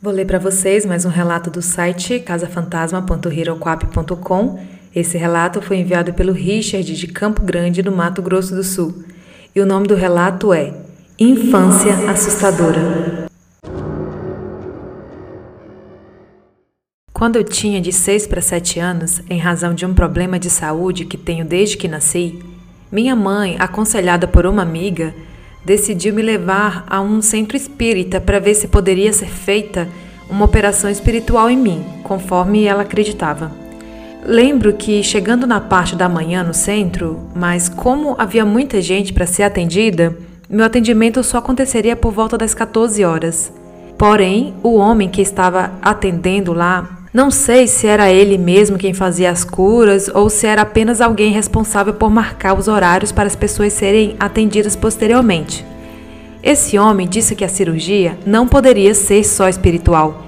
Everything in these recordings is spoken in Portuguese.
Vou ler para vocês mais um relato do site casafantasma.heroquap.com. Esse relato foi enviado pelo Richard de Campo Grande, no Mato Grosso do Sul. E o nome do relato é Infância Assustadora. Quando eu tinha de 6 para 7 anos, em razão de um problema de saúde que tenho desde que nasci, minha mãe, aconselhada por uma amiga, decidiu me levar a um centro espírita para ver se poderia ser feita uma operação espiritual em mim, conforme ela acreditava. Lembro que chegando na parte da manhã no centro, mas como havia muita gente para ser atendida, meu atendimento só aconteceria por volta das 14 horas. Porém, o homem que estava atendendo lá não sei se era ele mesmo quem fazia as curas ou se era apenas alguém responsável por marcar os horários para as pessoas serem atendidas posteriormente. Esse homem disse que a cirurgia não poderia ser só espiritual.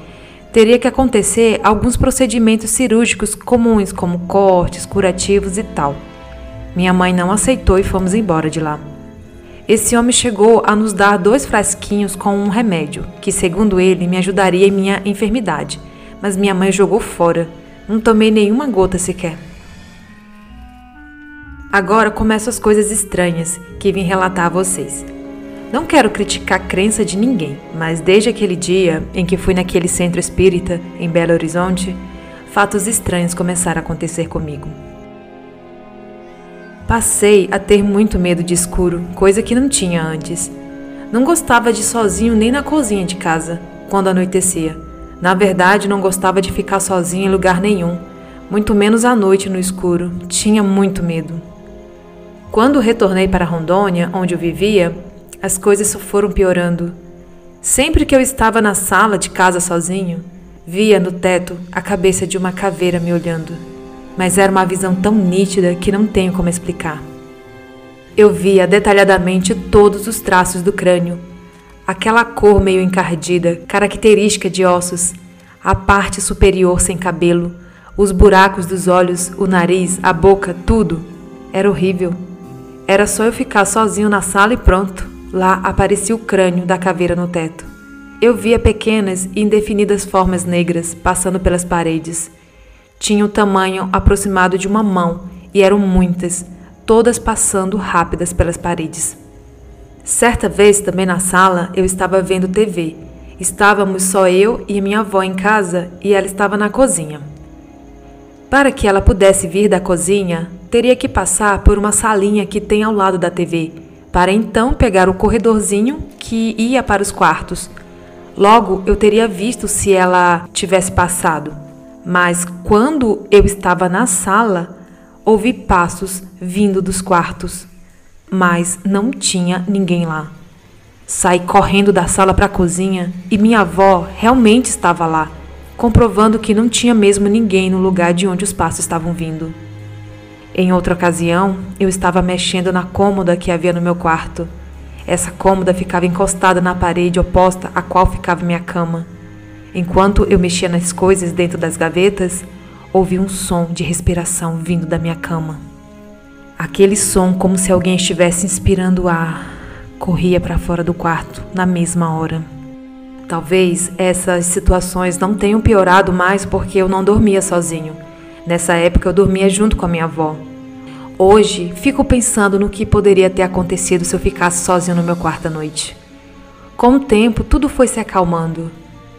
Teria que acontecer alguns procedimentos cirúrgicos comuns, como cortes, curativos e tal. Minha mãe não aceitou e fomos embora de lá. Esse homem chegou a nos dar dois frasquinhos com um remédio, que, segundo ele, me ajudaria em minha enfermidade mas minha mãe jogou fora. Não tomei nenhuma gota sequer. Agora começam as coisas estranhas que vim relatar a vocês. Não quero criticar a crença de ninguém, mas desde aquele dia em que fui naquele centro espírita em Belo Horizonte, fatos estranhos começaram a acontecer comigo. Passei a ter muito medo de escuro, coisa que não tinha antes. Não gostava de sozinho nem na cozinha de casa, quando anoitecia na verdade, não gostava de ficar sozinha em lugar nenhum, muito menos à noite no escuro. Tinha muito medo. Quando retornei para Rondônia, onde eu vivia, as coisas foram piorando. Sempre que eu estava na sala de casa sozinho, via no teto a cabeça de uma caveira me olhando. Mas era uma visão tão nítida que não tenho como explicar. Eu via detalhadamente todos os traços do crânio, aquela cor meio encardida, característica de ossos, a parte superior sem cabelo, os buracos dos olhos, o nariz, a boca, tudo. Era horrível. Era só eu ficar sozinho na sala e pronto. Lá aparecia o crânio da caveira no teto. Eu via pequenas e indefinidas formas negras passando pelas paredes. Tinha o tamanho aproximado de uma mão e eram muitas, todas passando rápidas pelas paredes. Certa vez, também na sala, eu estava vendo TV. Estávamos só eu e minha avó em casa e ela estava na cozinha. Para que ela pudesse vir da cozinha, teria que passar por uma salinha que tem ao lado da TV, para então pegar o corredorzinho que ia para os quartos. Logo, eu teria visto se ela tivesse passado. Mas quando eu estava na sala, ouvi passos vindo dos quartos mas não tinha ninguém lá. Saí correndo da sala para a cozinha e minha avó realmente estava lá, comprovando que não tinha mesmo ninguém no lugar de onde os passos estavam vindo. Em outra ocasião, eu estava mexendo na cômoda que havia no meu quarto. Essa cômoda ficava encostada na parede oposta à qual ficava minha cama. Enquanto eu mexia nas coisas dentro das gavetas, ouvi um som de respiração vindo da minha cama. Aquele som, como se alguém estivesse inspirando ar, corria para fora do quarto na mesma hora. Talvez essas situações não tenham piorado mais porque eu não dormia sozinho. Nessa época eu dormia junto com a minha avó. Hoje fico pensando no que poderia ter acontecido se eu ficasse sozinho no meu quarto à noite. Com o tempo, tudo foi se acalmando.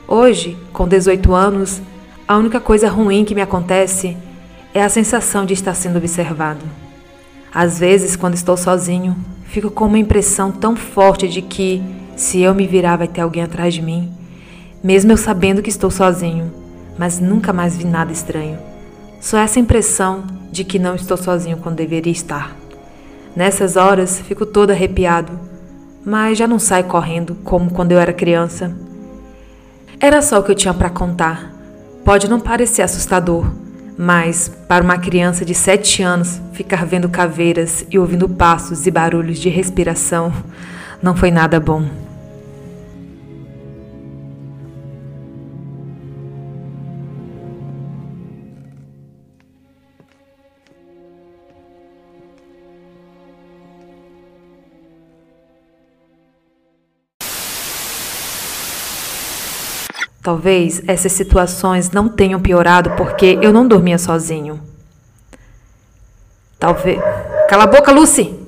Hoje, com 18 anos, a única coisa ruim que me acontece é a sensação de estar sendo observado. Às vezes, quando estou sozinho, fico com uma impressão tão forte de que, se eu me virar, vai ter alguém atrás de mim, mesmo eu sabendo que estou sozinho, mas nunca mais vi nada estranho. Só essa impressão de que não estou sozinho quando deveria estar. Nessas horas, fico todo arrepiado, mas já não saio correndo como quando eu era criança. Era só o que eu tinha para contar. Pode não parecer assustador, mas, para uma criança de 7 anos, ficar vendo caveiras e ouvindo passos e barulhos de respiração não foi nada bom. Talvez essas situações não tenham piorado porque eu não dormia sozinho. Talvez. Cala a boca, Lucy!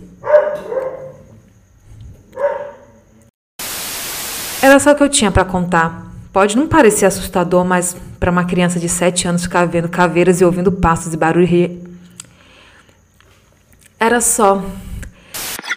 Era só o que eu tinha para contar. Pode não parecer assustador, mas para uma criança de 7 anos ficar vendo caveiras e ouvindo passos e barulho. Era só